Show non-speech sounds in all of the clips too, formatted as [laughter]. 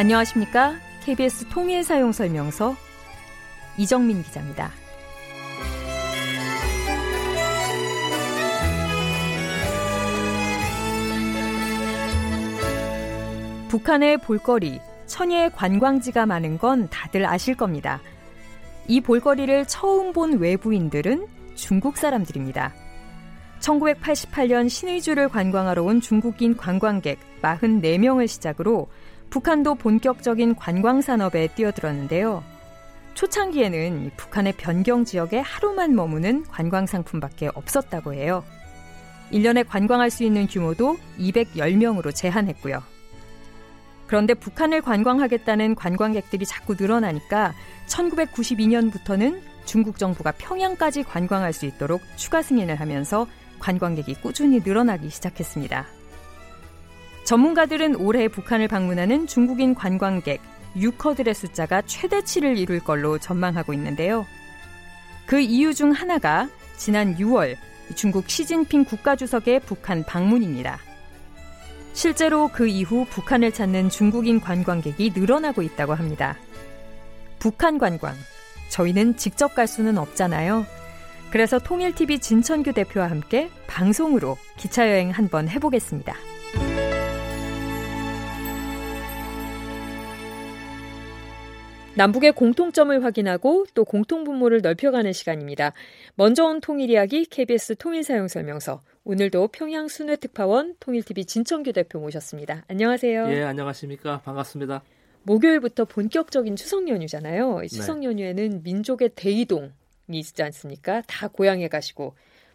안녕하십니까? KBS 통일 사용 설명서 이정민 기자입니다. 북한의 볼거리, 천혜의 관광지가 많은 건 다들 아실 겁니다. 이 볼거리를 처음 본 외부인들은 중국 사람들입니다. 1988년 신의주를 관광하러 온 중국인 관광객 44명을 시작으로 북한도 본격적인 관광 산업에 뛰어들었는데요. 초창기에는 북한의 변경 지역에 하루만 머무는 관광 상품밖에 없었다고 해요. 1년에 관광할 수 있는 규모도 210명으로 제한했고요. 그런데 북한을 관광하겠다는 관광객들이 자꾸 늘어나니까 1992년부터는 중국 정부가 평양까지 관광할 수 있도록 추가 승인을 하면서 관광객이 꾸준히 늘어나기 시작했습니다. 전문가들은 올해 북한을 방문하는 중국인 관광객 유커들의 숫자가 최대치를 이룰 걸로 전망하고 있는데요. 그 이유 중 하나가 지난 6월 중국 시진핑 국가주석의 북한 방문입니다. 실제로 그 이후 북한을 찾는 중국인 관광객이 늘어나고 있다고 합니다. 북한 관광. 저희는 직접 갈 수는 없잖아요. 그래서 통일TV 진천규 대표와 함께 방송으로 기차여행 한번 해보겠습니다. 남북의 공통점을 확인하고 또 공통 분모를 넓혀가는 시간입니다. 먼저 온 통일 이야기 KBS 통일 사용 설명서. 오늘도 평양 순회 특파원 통일TV 진천규 대표 모셨습니다. 안녕하세요. 예, 안녕하십니까. 반갑습니다. 목요일부터 본격적인 추석 연휴잖아요. 추석 네. 연휴에는 민족의 대이동이 있지 않습니까? 다 고향에 가시고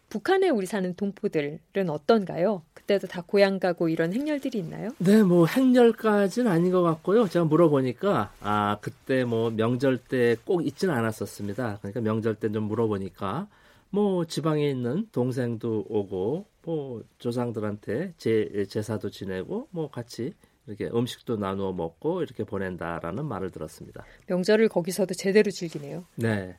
북한에 우리 사는 동포들은 어떤가요? 그때도 다 고향 가고 이런 행렬들이 있나요? 네, 뭐 행렬까지는 아닌 것 같고요. 제가 물어보니까 아 그때 뭐 명절 때 꼭 있지는 않았었습니다. 그러니까 명절 때 좀 물어보니까 뭐 지방에 있는 동생도 오고 뭐 조상들한테 제 제사도 지내고 뭐 같이 이렇게 음식도 나누어 먹고 이렇게 보낸다라는 말을 들었습니다. 명절을 거기서도 제대로 즐기네요. 네.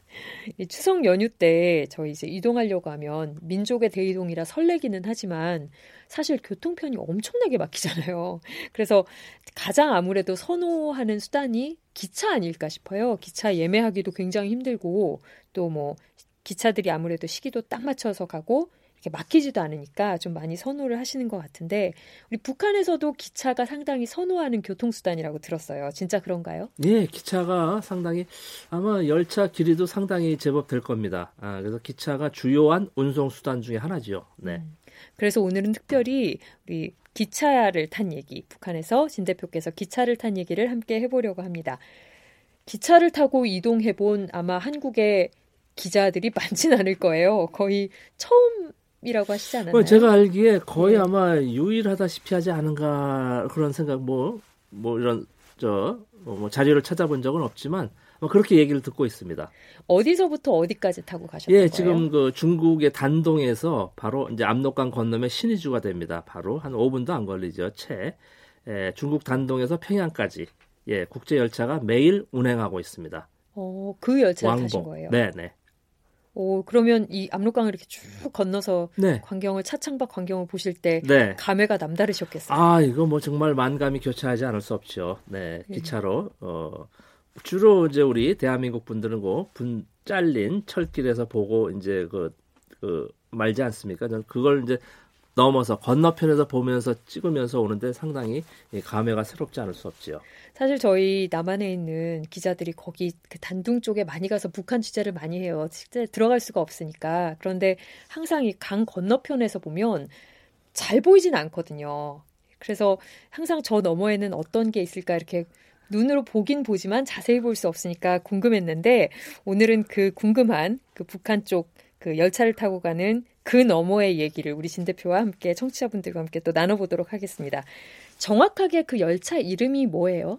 이 추석 연휴 때 저희 이제 이동하려고 하면 민족의 대이동이라 설레기는 하지만 사실 교통편이 엄청나게 막히잖아요. [laughs] 그래서 가장 아무래도 선호하는 수단이 기차 아닐까 싶어요. 기차 예매하기도 굉장히 힘들고 또 뭐 기차들이 아무래도 시기도 딱 맞춰서 가고 이렇게 막히지도 않으니까 좀 많이 선호를 하시는 것 같은데 우리 북한에서도 기차가 상당히 선호하는 교통수단이라고 들었어요. 진짜 그런가요? 네, 기차가 상당히 아마 열차 길이도 상당히 제법 될 겁니다. 아, 그래서 기차가 주요한 운송 수단 중에 하나죠. 네. 음, 그래서 오늘은 특별히 우리 기차를 탄 얘기, 북한에서 진 대표께서 기차를 탄 얘기를 함께 해보려고 합니다. 기차를 타고 이동해본 아마 한국의 기자들이 [laughs] 많진 않을 거예요. 거의 처음 이라고 하시지 않았나요? 제가 알기에 거의 네. 아마 유일하다시피 하지 않은가 그런 생각 뭐뭐 뭐 이런 저 뭐 자료를 찾아본 적은 없지만 뭐 그렇게 얘기를 듣고 있습니다. 어디서부터 어디까지 타고 가셨던 예, 거예요? 지금 그 중국의 단동에서 바로 이제 압록강 건너면 신의주가 됩니다. 바로 한 5분도 안 걸리죠. 채 예, 중국 단동에서 평양까지 예, 국제 열차가 매일 운행하고 있습니다. 어, 그 왕복. 타신 거예요? 네, 네. 오, 그러면 이 압록강을 이렇게 쭉 건너서 네. 광경을 차창밖 광경을 보실 때 네. 감회가 남다르셨겠어요. 아, 이거 뭐 정말 만감이 교차하지 않을 수 없죠. 네, 네. 기차로 어 주로 이제 우리 대한민국 분들은 그분 잘린 철길에서 보고 이제 그, 그 말지 않습니까? 저는 그걸 이제 넘어서 건너편에서 보면서 찍으면서 오는데 상당히 감회가 새롭지 않을 수 없지요. 사실 저희 남한에 있는 기자들이 거기 그 단둥 쪽에 많이 가서 북한 취재를 많이 해요. 실제 들어갈 수가 없으니까. 그런데 항상 이 강 건너편에서 보면 잘 보이진 않거든요. 그래서 항상 저 너머에는 어떤 게 있을까 이렇게 눈으로 보긴 보지만 자세히 볼 수 없으니까 궁금했는데 오늘은 그 궁금한 그 북한 쪽 그 열차를 타고 가는 그 너머의 얘기를 우리 진 대표와 함께 청취자분들과 함께 또 나눠보도록 하겠습니다. 정확하게 그 열차 이름이 뭐예요?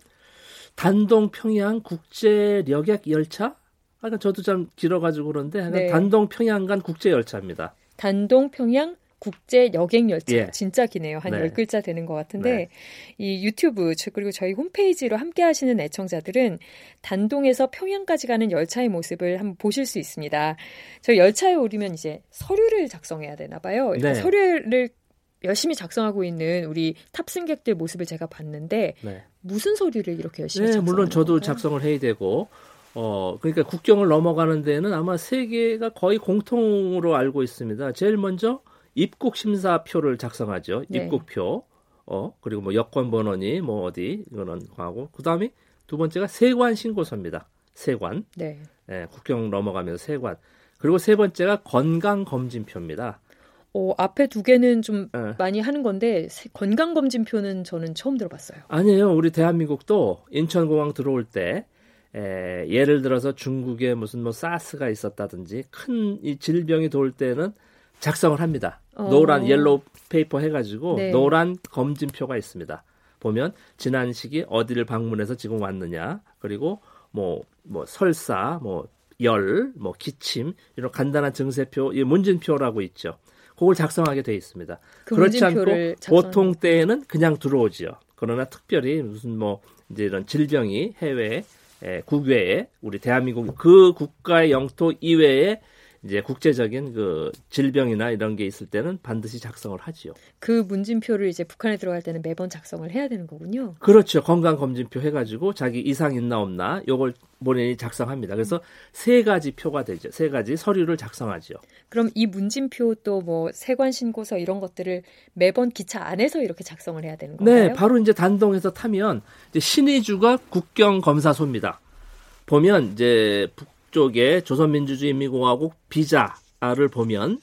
단동 평양 국제 여객 열차? 아까 저도 좀 길어가지고 그런데 네. 단동 평양 간 국제 열차입니다. 단동 평양 국제 여객 열차 예. 진짜 기네요. 한 네. 10글자 되는 것 같은데 네. 이 유튜브 그리고 저희 홈페이지로 함께 하시는 애청자들은 단동에서 평양까지 가는 열차의 모습을 한번 보실 수 있습니다. 저 열차에 오르면 이제 서류를 작성해야 되나 봐요. 네. 서류를 열심히 작성하고 있는 우리 탑승객들 모습을 제가 봤는데 네. 무슨 소리를 이렇게 열심히 네, 작성하는 물론 저도 건가요? 작성을 해야 되고 어 그러니까 국경을 넘어가는 데는 아마 세계가 거의 공통으로 알고 있습니다. 제일 먼저 입국 심사표를 작성하죠. 네. 입국표. 어 그리고 뭐 여권 번호니 뭐 어디 이거는 하고 그다음에 두 번째가 세관 신고서입니다. 세관. 네. 예, 국경 넘어가면서 세관. 그리고 세 번째가 건강 검진표입니다. 어, 앞에 두 개는 좀 예. 많이 하는 건데 세- 건강 검진표는 저는 처음 들어봤어요. 아니에요. 우리 대한민국도 인천공항 들어올 때 에, 예를 들어서 중국에 무슨 뭐 사스가 있었다든지 큰 이 질병이 돌 때는 작성을 합니다. 어. 노란 yellow paper 해가지고 네. 노란 검진표가 있습니다. 보면 지난 시기 어디를 방문해서 지금 왔느냐 그리고 뭐 뭐 설사 뭐 열, 뭐 기침 이런 간단한 증세표, 이 문진표라고 있죠. 그걸 작성하게 돼 있습니다. 그 그렇지 않고 보통 때에는 그냥 들어오지요. 그러나 특별히 무슨 뭐 이제 이런 질병이 해외 에, 국외에 우리 대한민국 그 국가의 영토 이외에 이제 국제적인 그 질병이나 이런 게 있을 때는 반드시 작성을 하지요. 그 문진표를 이제 북한에 들어갈 때는 매번 작성을 해야 되는 거군요. 그렇죠. 건강 검진표 해가지고 자기 이상 있나 없나 요걸 본인이 작성합니다. 그래서 세 가지 표가 되죠. 세 가지 서류를 작성하지요. 그럼 이 문진표 또 뭐 세관 신고서 이런 것들을 매번 기차 안에서 이렇게 작성을 해야 되는 건가요? 네, 바로 이제 단동에서 타면 이제 신의주가 국경 검사소입니다. 보면 이제 북 쪽에 조선민주주의인민공화국 비자를 보면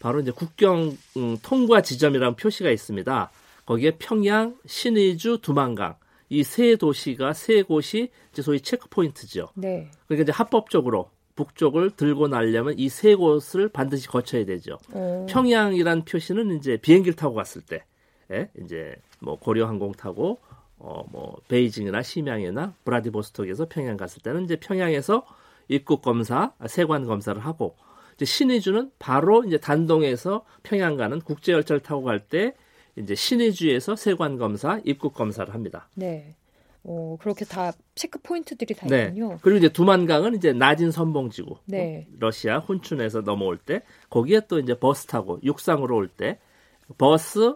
바로 이제 국경 음, 통과 지점이라는 표시가 있습니다. 거기에 평양, 신의주, 두만강 이 세 도시가 세 곳이 이제 소위 체크 포인트죠. 네. 그러니까 이제 합법적으로 북쪽을 들고 나려면 이 세 곳을 반드시 거쳐야 되죠. 어, 평양이란 표시는 이제 비행기를 타고 갔을 때, 예, 이제 뭐 고려 항공 타고 어 뭐 베이징이나 심양이나 브라디보스톡에서 평양 갔을 때는 이제 평양에서 입국 검사, 아, 세관 검사를 하고 이제 신의주는 바로 이제 단동에서 평양 가는 국제 열차를 타고 갈 때 이제 신의주에서 세관 검사, 입국 검사를 합니다. 네. 어, 그렇게 다 체크 포인트들이 다 네. 있군요. 그리고 이제 두만강은 이제 나진 선봉지구. 네. 어, 러시아 훈춘에서 넘어올 때 거기에 또 이제 버스 타고 육상으로 올 때 버스,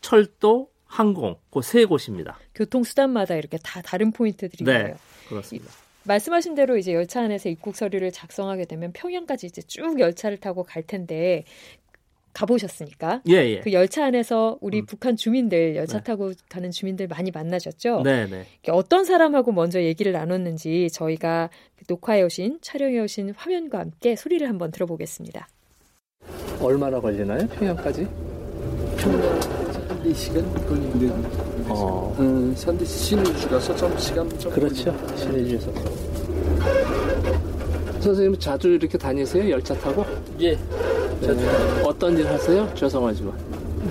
철도, 항공 그 세 곳입니다. 교통 수단마다 이렇게 다 다른 포인트들이 네. 있네요. 그렇습니다. 말씀하신 대로 이제 열차 안에서 입국 서류를 작성하게 되면 평양까지 이제 쭉 열차를 타고 갈 텐데 가보셨으니까 예, 예. 그 열차 안에서 우리 음. 북한 주민들 열차 네. 타고 가는 주민들 많이 만나셨죠? 네, 네. 어떤 사람하고 먼저 얘기를 나눴는지 저희가 녹화해 오신 촬영해 오신 화면과 함께 소리를 한번 들어보겠습니다. 얼마나 걸리나요? 평양까지? 한 4시간 걸리는데 어. 음, 산디 신주라서 좀 시간 좀 그렇죠. 신의주에서. 선생님 자주 이렇게 다니세요? 열차 타고? 예 자주 어떤 일 하세요? 죄송하지만.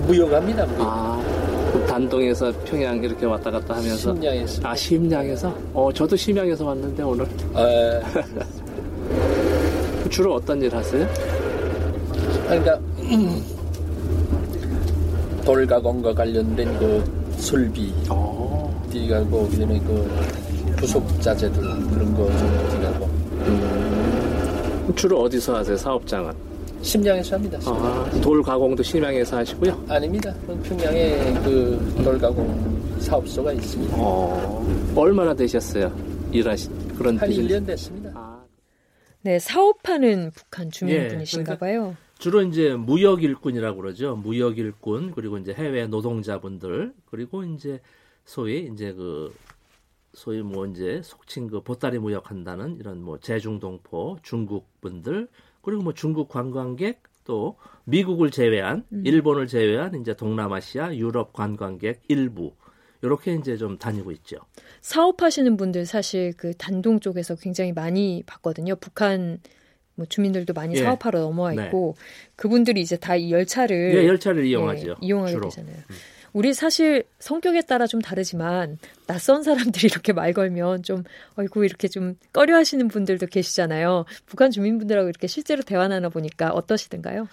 무용합니다 무용. 아, 그 단동에서 평양 이렇게 왔다 갔다 하면서. 심양에서 아, 심양에서? 어, 저도 심양에서 왔는데 오늘. 아, [laughs] 주로 어떤 일 하세요? 그러니까 돌 가공과 관련된 그 설비 어. 뛰가고 그다음에 그 부속 자재들 그런 거좀 뛰가고 주로 어디서 하세요? 사업장은? 심양에서 합니다. 아, 돌 가공도 심양에서 하시고요. 아닙니다. 평양에 그 돌 가공 사업소가 있습니다. 어. 얼마나 되셨어요? 일하신 그런 한 비즈니스? 1년 됐습니다. 아, 네, 사업하는 북한 예, 주민분이신가 그러니까 봐요. 주로 이제 무역 일꾼이라고 그러죠. 무역 일꾼 그리고 이제 해외 노동자분들 그리고 이제 소위 이제 그 소위 뭐 이제 속칭 그 보따리 무역한다는 이런 뭐 제중동포 중국 분들 그리고 뭐 중국 관광객 또 미국을 제외한 음. 일본을 제외한 이제 동남아시아 유럽 관광객 일부 이렇게 이제 좀 다니고 있죠. 사업하시는 분들 사실 그 단동 쪽에서 굉장히 많이 봤거든요. 북한 뭐 주민들도 많이 예. 사업하러 넘어와 네. 있고 그분들이 이제 다 이 열차를 예, 열차를 예, 이용하죠. 이용하게 주로. 음. 되잖아요. 우리 사실 성격에 따라 좀 다르지만 낯선 사람들이 [laughs] 이렇게 말 걸면 좀 어이구 이렇게 좀 꺼려 하시는 분들도 계시잖아요. 북한 주민분들하고 이렇게 실제로 대화 나눠 보니까 어떠시던가요?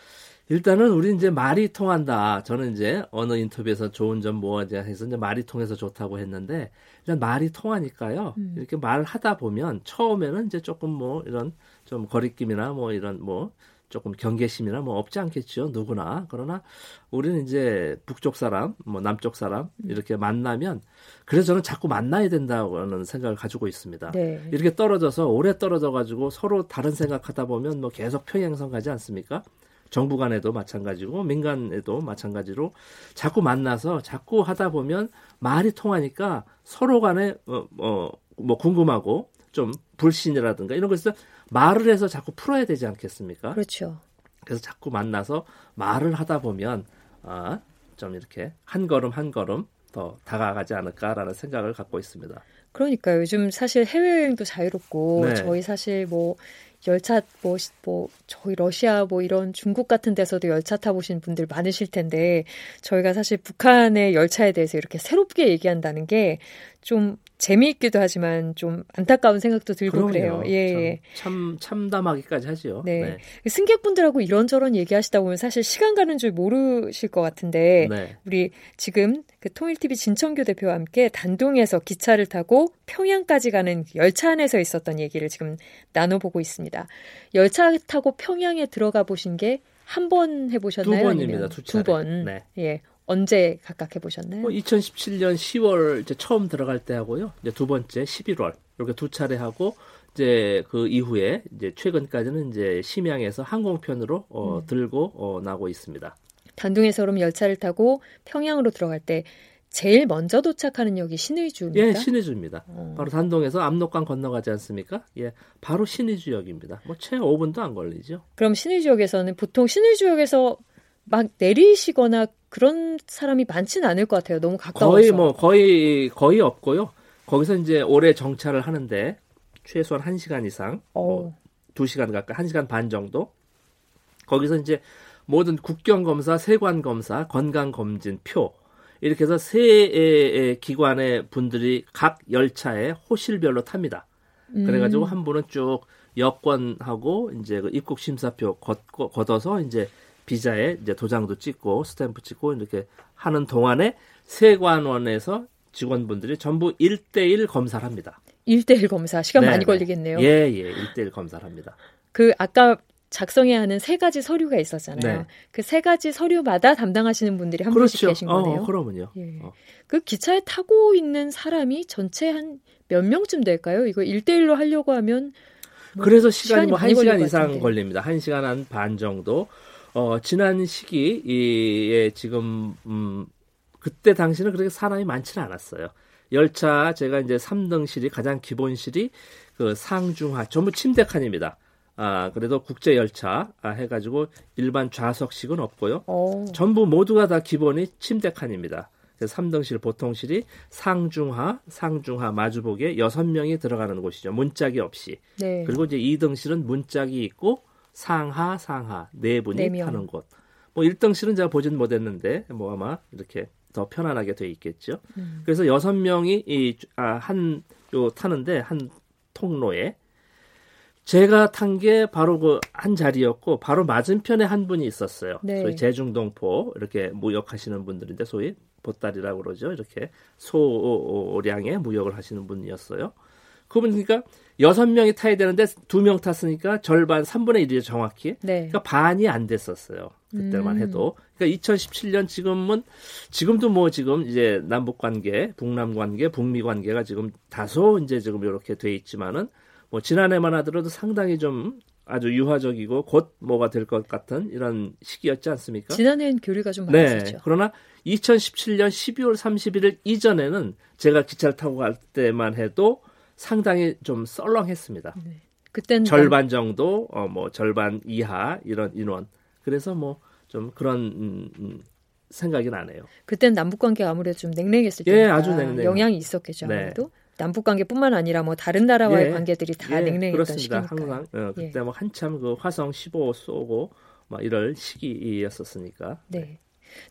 일단은 우리 이제 말이 통한다. 저는 이제 어느 인터뷰에서 좋은 점뭐 이제 해서 이제 말이 통해서 좋다고 했는데 일단 말이 통하니까요. 음. 이렇게 말을 하다 보면 처음에는 이제 조금 뭐 이런 좀 거리낌이나 뭐 이런 뭐 조금 경계심이나 뭐 없지 않겠죠 누구나 그러나 우리는 이제 북쪽 사람 뭐 남쪽 사람 이렇게 만나면 그래서 저는 자꾸 만나야 된다고는 생각을 가지고 있습니다 네. 이렇게 떨어져서 오래 떨어져 가지고 서로 다른 생각하다 보면 뭐 계속 평행선 가지 않습니까 정부 간에도 마찬가지고 민간에도 마찬가지로 자꾸 만나서 자꾸 하다 보면 말이 통하니까 서로 간에 어, 어, 뭐 궁금하고 좀 불신이라든가 이런 것을 말을 해서 자꾸 풀어야 되지 않겠습니까? 그렇죠. 그래서 자꾸 만나서 말을 하다 보면 아, 좀 이렇게 한 걸음 한 걸음 더 다가가지 않을까라는 생각을 갖고 있습니다. 그러니까 요즘 사실 해외여행도 자유롭고 네. 저희 사실 뭐 열차 뭐, 시- 뭐 저희 러시아 뭐 이런 중국 같은 데서도 열차 타보신 분들 많으실 텐데 저희가 사실 북한의 열차에 대해서 이렇게 새롭게 얘기한다는 게 좀 재미있기도 하지만 좀 안타까운 생각도 들고 그래요 그럼요. 예, 예. 참, 참 참담하기까지 하죠. 네. 승객분들하고 이런저런 얘기하시다 보면 사실 시간 가는 줄 모르실 것 같은데 네. 우리 지금 그 통일TV 진청규 대표와 함께 단동에서 기차를 타고 평양까지 가는 열차 안에서 있었던 얘기를 지금 나눠보고 있습니다. 열차 타고 평양에 들어가 보신 게 한 번 해보셨나요? 두 번입니다. 두 차례. 번. 네. 예. 언제 각각 해보셨나요? 뭐 2017년 10월 이제 처음 들어갈 때 하고요. 이제 두 번째 11월 이렇게 두 차례 하고 이제 그 이후에 이제 최근까지는 이제 심양에서 항공편으로 어, 음. 들고 어, 나고 있습니다. 단동에서 그럼 열차를 타고 평양으로 들어갈 때 제일 먼저 도착하는 역이 신의주입니까? 예, 신의주입니다. 어. 바로 단동에서 압록강 건너가지 않습니까? 예, 바로 신의주역입니다. 뭐채 5분도 안 걸리죠. 그럼 신의지역에서는 보통 신의지역에서 막 내리시거나 그런 사람이 많지는 않을 것 같아요. 너무 가까워서. 거의 뭐 거의 거의 없고요. 거기서 이제 오래 정차를 하는데 최소한 1시간 이상, 어. 뭐 2시간 가까이 1시간 반 정도. 거기서 이제 모든 국경 검사, 세관 검사, 건강 검진 표 이렇게 해서 세 기관의 분들이 각 열차에 호실별로 탑니다. 음. 그래가지고 한 분은 쭉 여권하고 이제 그 입국 심사표 걷고 걷어서 이제 비자에 이제 도장도 찍고 스탬프 찍고 이렇게 하는 동안에 세관원에서 직원분들이 전부 1대1 검사를 합니다. 1대1 검사 시간 네, 많이 네. 걸리겠네요. 예, 예, 1대1 검사를 합니다. 그 아까 작성해야 하는 세 가지 서류가 있었잖아요. 네. 그세 가지 서류마다 담당하시는 분들이 한 분씩 그렇죠. 계신 거네요. 어, 그러면요. 예. 어. 그 기차에 타고 있는 사람이 전체 한 몇 명쯤 될까요? 이거 1대1로 하려고 하면 뭐 그래서 시간이 시간이 뭐 많이 1시간 걸릴 것 이상. 걸립니다. 1시간 한 반 정도. 어, 지난 시기 에 지금 음 그때 당시는 그렇게 사람이 많지는 않았어요. 열차 제가 이제 3등실이 가장 기본실이 그 상중하 전부 침대 칸입니다. 아, 그래도 국제 열차 아, 해 가지고 일반 좌석식은 없고요. 어, 전부 모두가 다 기본이 침대 칸입니다. 그래서 3등실 보통실이 상중하, 상중하 마주보기에 6명이 들어가는 곳이죠. 문짝이 없이. 네. 그리고 이제 2등실은 문짝이 있고 상하, 상하 네 분이 네 명. 타는 곳. 뭐 1등실은 제가 보진 못했는데 뭐 아마 이렇게 더 편안하게 돼 있겠죠. 음. 그래서 6명이 이한요 타는데 한 통로에 제가 탄 게 바로 그 한 자리였고 바로 맞은편에 한 분이 있었어요. 네. 소위 제중동포 이렇게 무역하시는 분들인데 소위 보따리라고 그러죠. 이렇게 소량의 무역을 하시는 분이었어요. 그분 그러니까 여섯 명이 타야 되는데 두 명 탔으니까 절반 3분의 1이죠 정확히. 네. 그러니까 반이 안 됐었어요. 그때만 음. 해도. 그러니까 2017년 지금은 지금도 뭐 지금 이제 남북 관계, 북남 관계, 북미 관계가 지금 다소 이제 지금 이렇게 돼 있지만은 뭐 지난해만 하더라도 상당히 좀 아주 유화적이고 곧 뭐가 될 것 같은 이런 시기였지 않습니까? 지난해엔 교류가 좀 네. 많았었죠. 그러나 2017년 12월 31일 이전에는 제가 기차를 타고 갈 때만 해도 상당히 좀 썰렁했습니다. 그때는 절반 정도, 어, 뭐 절반 이하 이런 인원. 그래서 뭐 좀 그런 음, 음, 생각이 나네요. 그때는 남북 관계가 아무래도 좀 냉랭했을 예, 냉랭해요. 영향이 있었겠죠 네. 아무래도 남북 관계뿐만 아니라 뭐 다른 나라와의 예, 관계들이 다 예, 냉랭했던. 시기니까. 항상 어, 그때 예. 뭐 한참 그 화성 15 쏘고 막 이럴 시기였었으니까. 네.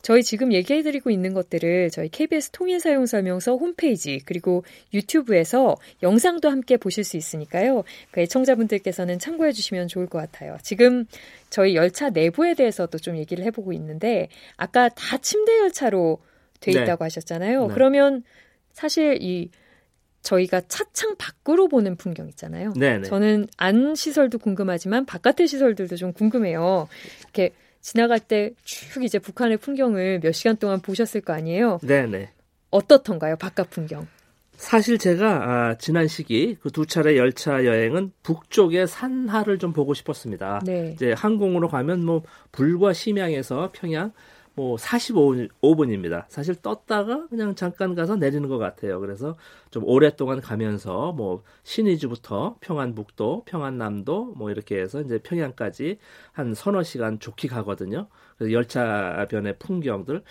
저희 지금 얘기해드리고 있는 것들을 저희 KBS 통일사용설명서 홈페이지 그리고 유튜브에서 영상도 함께 보실 수 있으니까요. 그 애청자분들께서는 참고해 주시면 좋을 것 같아요. 지금 저희 열차 내부에 대해서도 좀 얘기를 해보고 있는데 아까 다 침대 열차로 돼 네. 있다고 하셨잖아요. 네. 그러면 사실 이 저희가 차창 밖으로 보는 풍경 있잖아요. 네네. 저는 안 시설도 궁금하지만 바깥의 시설들도 좀 궁금해요. 이렇게 지나갈 때 쭉 이제 북한의 풍경을 몇 시간 동안 보셨을 거 아니에요. 네네. 어떻던가요, 바깥 풍경? 사실 제가 아, 지난 시기 그 두 차례 열차 여행은 북쪽의 산하를 좀 보고 싶었습니다. 네. 이제 항공으로 가면 뭐 불과 심양에서 평양 뭐 45분입니다. 사실 떴다가 그냥 잠깐 가서 내리는 것 같아요. 그래서 좀 오랫동안 가면서 뭐 신의주부터 평안북도, 평안남도 뭐 이렇게 해서 이제 평양까지 한 서너 시간 좋게 가거든요. 그래서 열차변의 풍경들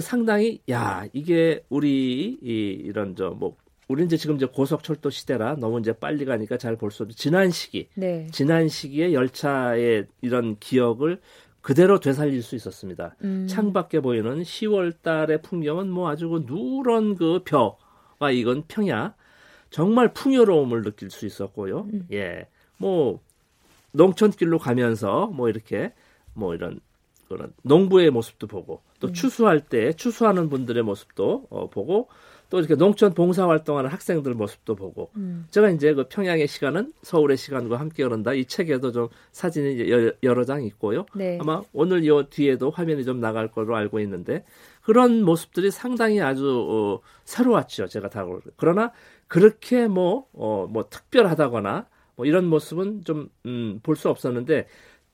상당히 야 이게 우리 이, 이런 저뭐 우리 이제 지금 이제 고속철도 시대라 너무 이제 빨리 가니까 잘 볼 수 없는 지난 시기, 네. 지난 시기에 열차의 이런 기억을 그대로 되살릴 수 있었습니다. 음. 창밖에 보이는 10월 달의 풍경은 뭐 아주 그 누런 그 벼가 이건 평야 정말 풍요로움을 느낄 수 있었고요. 음. 예. 뭐 농촌길로 가면서 뭐 이렇게 뭐 이런 그런 농부의 모습도 보고 또 음. 추수할 때 추수하는 분들의 모습도 어, 보고 또 이렇게 농촌 봉사 활동하는 학생들 모습도 보고 음. 제가 이제 그 평양의 시간은 서울의 시간과 함께 오른다 이 책에도 좀 사진이 여러, 여러 장 있고요. 네. 아마 오늘 요 뒤에도 화면이 좀 나갈 걸로 알고 있는데 그런 모습들이 상당히 아주 어, 새로웠죠. 제가 다 그러나 그렇게 뭐 어, 뭐 특별하다거나 뭐 이런 모습은 좀 음, 볼 수 없었는데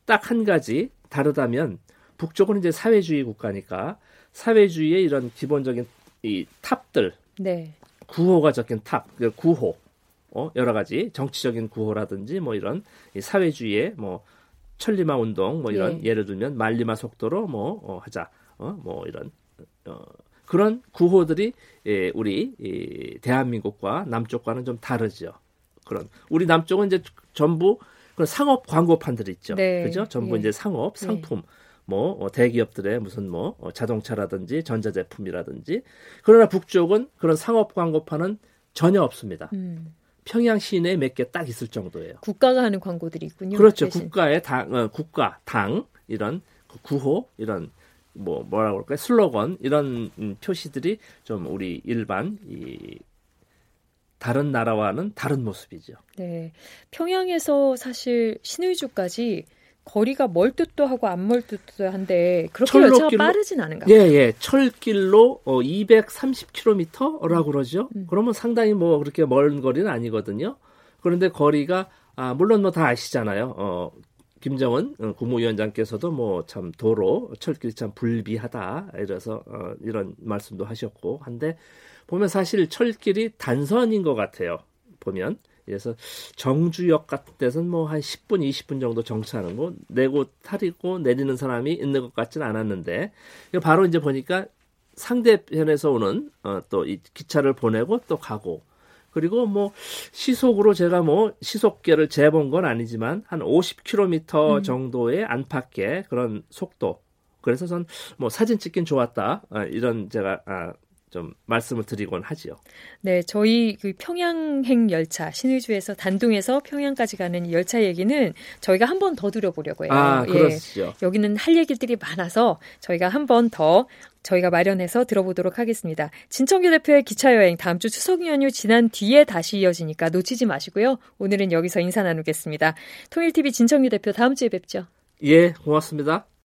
딱 한 가지 다르다면 북쪽은 이제 사회주의 국가니까 사회주의의 이런 기본적인 이 탑들 네. 구호가 적힌 탑, 그 구호, 어, 여러 가지 정치적인 구호라든지 뭐 이런 이 사회주의의 뭐 천리마 운동 뭐 이런 네. 예를 들면 말리마 속도로 뭐 어, 하자, 어, 뭐 이런 어, 그런 구호들이 예, 우리 이 대한민국과 남쪽과는 좀 다르죠. 그런 우리 남쪽은 이제 전부 그런 상업 광고판들 있죠. 네. 그죠? 전부 예. 이제 상업 네. 상품. 뭐 어, 대기업들의 무슨 뭐 어, 자동차라든지 전자제품이라든지 그러나 북쪽은 그런 상업 광고판은 전혀 없습니다. 음. 평양 시내에 몇 개 딱 있을 정도예요. 국가가 하는 광고들이 있군요. 그렇죠. 대신. 국가의 당, 어, 국가, 당 이런 그 구호 이런 뭐 뭐라고 그럴까요? 슬로건 이런 음, 표시들이 좀 우리 일반 이 다른 나라와는 다른 모습이죠. 네. 평양에서 사실 신의주까지 거리가 멀 듯도 하고 안 멀 듯도 한데 그렇게 철로 열차가 빠르진 않은가? 예, 예. 철길로 어, 230km라고 그러죠. 음. 그러면 상당히 뭐 그렇게 먼 거리는 아니거든요. 그런데 거리가 아, 물론 뭐 다 아시잖아요. 어, 김정은 어, 국무위원장께서도 뭐 참 도로 철길이 참 불비하다 이래서 어, 이런 말씀도 하셨고 한데 보면 사실 철길이 단선인 것 같아요. 보면 그래서 정주역 같은 데서는 뭐 한 10분, 20분 정도 정차하는 거 내고 타리고 내리는 사람이 있는 것 같지는 않았는데 바로 이제 보니까 상대편에서 오는 어, 또 이 기차를 보내고 또 가고 그리고 뭐 시속으로 제가 뭐 시속계를 재본 건 아니지만 한 50km 음. 정도의 안팎의 그런 속도. 그래서 전 뭐 사진 찍긴 좋았다. 아, 이런 제가 아, 좀 말씀을 드리곤 하지요. 네, 저희 그 평양행 열차 신의주에서 단둥에서 평양까지 가는 이 열차 얘기는 저희가 한 번 더 들어보려고 해요. 아, 예. 그렇죠. 여기는 할 얘기들이 많아서 저희가 한 번 더 저희가 마련해서 들어보도록 하겠습니다. 진청규 대표의 기차 여행 다음 주 추석 연휴 지난 뒤에 다시 이어지니까 놓치지 마시고요. 오늘은 여기서 인사 나누겠습니다. 통일TV 진청규 대표 다음 주에 뵙죠. 예, 고맙습니다.